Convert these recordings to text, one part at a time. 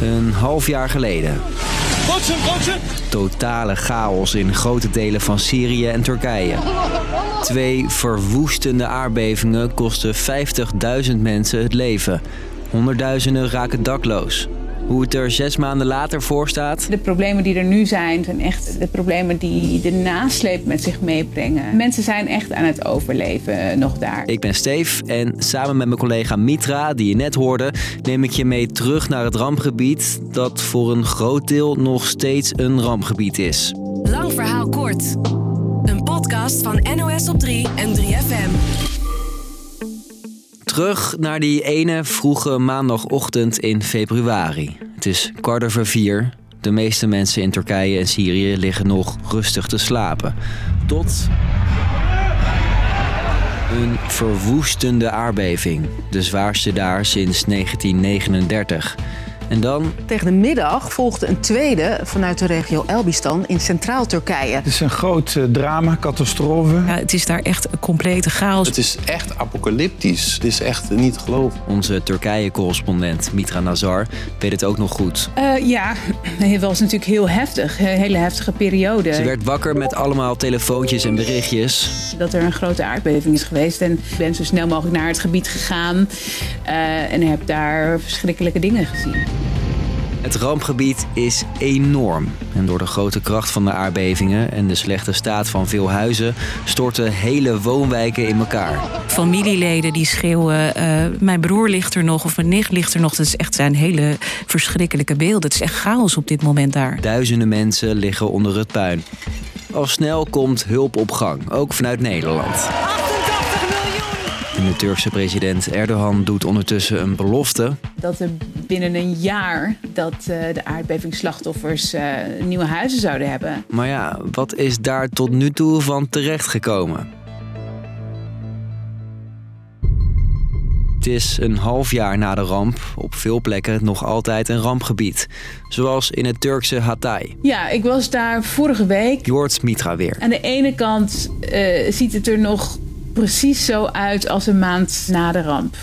Een half jaar geleden. Totale chaos in grote delen van Syrië en Turkije. Twee verwoestende aardbevingen kosten 50.000 mensen het leven. Honderdduizenden raken dakloos. Hoe het er zes maanden later voor staat. De problemen die er nu zijn, zijn echt de problemen die de nasleep met zich meebrengen. Mensen zijn echt aan het overleven nog daar. Ik ben Steef en samen met mijn collega Mitra, die je net hoorde, neem ik je mee terug naar het rampgebied dat voor een groot deel nog steeds een rampgebied is. Lang verhaal kort. Een podcast van NOS op 3 en 3FM. Terug naar die ene vroege maandagochtend in februari. Het is kwart over vier. De meeste mensen in Turkije en Syrië liggen nog rustig te slapen. Tot. Een verwoestende aardbeving. De zwaarste daar sinds 1939. En dan? Tegen de middag volgde een tweede vanuit de regio Elbistan in centraal Turkije. Het is een groot uh, drama, catastrofe. Ja, het is daar echt een complete chaos. Het is echt apocalyptisch. Het is echt niet te geloven. Onze Turkije-correspondent Mitra Nazar weet het ook nog goed. Uh, ja, het was natuurlijk heel heftig. Een hele heftige periode. Ze werd wakker met allemaal telefoontjes en berichtjes. Dat er een grote aardbeving is geweest. En ik ben zo snel mogelijk naar het gebied gegaan. Uh, en heb daar verschrikkelijke dingen gezien. Het rampgebied is enorm. En door de grote kracht van de aardbevingen en de slechte staat van veel huizen storten hele woonwijken in elkaar. Familieleden die schreeuwen: uh, Mijn broer ligt er nog of mijn nicht ligt er nog. Dat is echt zijn hele verschrikkelijke beelden. Het is echt chaos op dit moment daar. Duizenden mensen liggen onder het puin. Al snel komt hulp op gang, ook vanuit Nederland. En de Turkse president Erdogan doet ondertussen een belofte. Dat er binnen een jaar dat uh, de aardbevingsslachtoffers uh, nieuwe huizen zouden hebben. Maar ja, wat is daar tot nu toe van terechtgekomen? Het is een half jaar na de ramp, op veel plekken nog altijd een rampgebied. Zoals in het Turkse Hatay. Ja, ik was daar vorige week. Jort Mitra weer. Aan de ene kant uh, ziet het er nog precies zo uit als een maand na de ramp.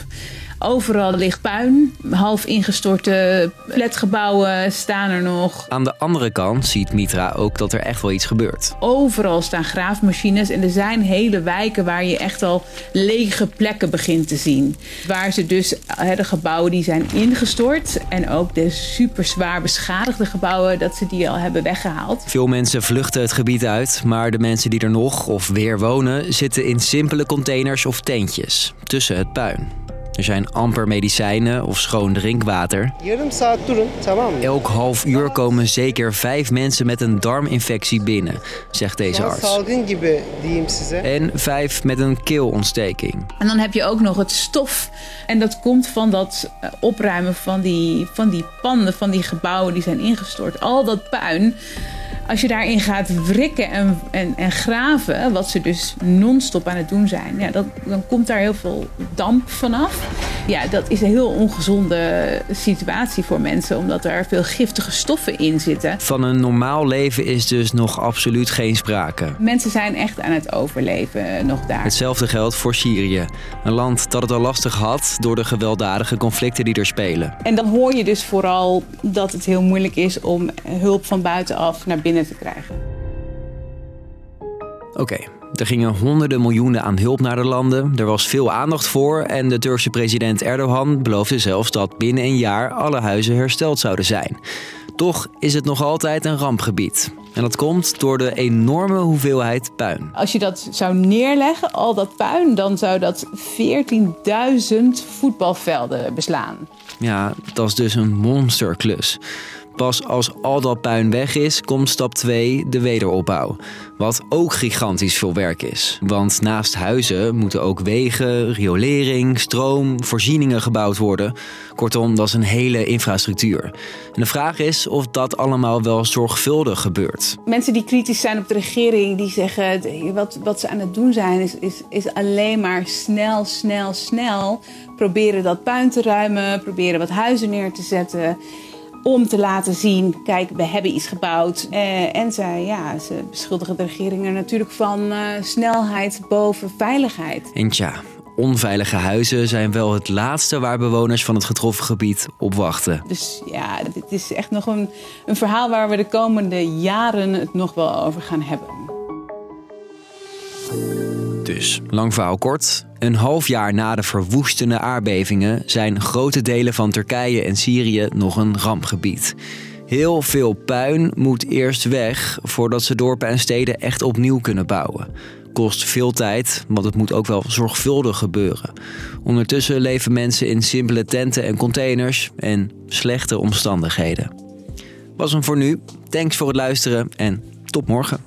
Overal ligt puin, half ingestorte flatgebouwen staan er nog. Aan de andere kant ziet Mitra ook dat er echt wel iets gebeurt. Overal staan graafmachines en er zijn hele wijken waar je echt al lege plekken begint te zien. Waar ze dus, de gebouwen die zijn ingestort en ook de super zwaar beschadigde gebouwen, dat ze die al hebben weggehaald. Veel mensen vluchten het gebied uit, maar de mensen die er nog of weer wonen zitten in simpele containers of tentjes tussen het puin. Er zijn amper medicijnen of schoon drinkwater. Elk half uur komen zeker vijf mensen met een darminfectie binnen, zegt deze arts. En vijf met een keelontsteking. En dan heb je ook nog het stof. En dat komt van dat opruimen van die, van die panden, van die gebouwen die zijn ingestort. Al dat puin als je daarin gaat wrikken en, en, en graven, wat ze dus non-stop aan het doen zijn, ja, dat, dan komt daar heel veel damp vanaf. Ja, dat is een heel ongezonde situatie voor mensen, omdat er veel giftige stoffen in zitten. Van een normaal leven is dus nog absoluut geen sprake. Mensen zijn echt aan het overleven nog daar. Hetzelfde geldt voor Syrië. Een land dat het al lastig had door de gewelddadige conflicten die er spelen. En dan hoor je dus vooral dat het heel moeilijk is om hulp van buitenaf naar binnen te krijgen. Oké, okay. er gingen honderden miljoenen aan hulp naar de landen. Er was veel aandacht voor en de Turkse president Erdogan beloofde zelfs dat binnen een jaar alle huizen hersteld zouden zijn. Toch is het nog altijd een rampgebied. En dat komt door de enorme hoeveelheid puin. Als je dat zou neerleggen, al dat puin, dan zou dat 14.000 voetbalvelden beslaan. Ja, dat is dus een monsterklus. Pas als al dat puin weg is, komt stap 2, de wederopbouw. Wat ook gigantisch veel werk is. Want naast huizen moeten ook wegen, riolering, stroom, voorzieningen gebouwd worden. Kortom, dat is een hele infrastructuur. En de vraag is of dat allemaal wel zorgvuldig gebeurt. Mensen die kritisch zijn op de regering, die zeggen wat, wat ze aan het doen zijn, is, is, is alleen maar snel, snel, snel proberen dat puin te ruimen, proberen wat huizen neer te zetten om te laten zien, kijk, we hebben iets gebouwd. Uh, en zij, ja, ze beschuldigen de regering er natuurlijk van uh, snelheid boven veiligheid. En tja, onveilige huizen zijn wel het laatste waar bewoners van het getroffen gebied op wachten. Dus ja, dit is echt nog een, een verhaal waar we de komende jaren het nog wel over gaan hebben. Dus, lang verhaal kort. Een half jaar na de verwoestende aardbevingen zijn grote delen van Turkije en Syrië nog een rampgebied. Heel veel puin moet eerst weg voordat ze dorpen en steden echt opnieuw kunnen bouwen. Kost veel tijd, want het moet ook wel zorgvuldig gebeuren. Ondertussen leven mensen in simpele tenten en containers en slechte omstandigheden. Was hem voor nu. Thanks voor het luisteren en tot morgen.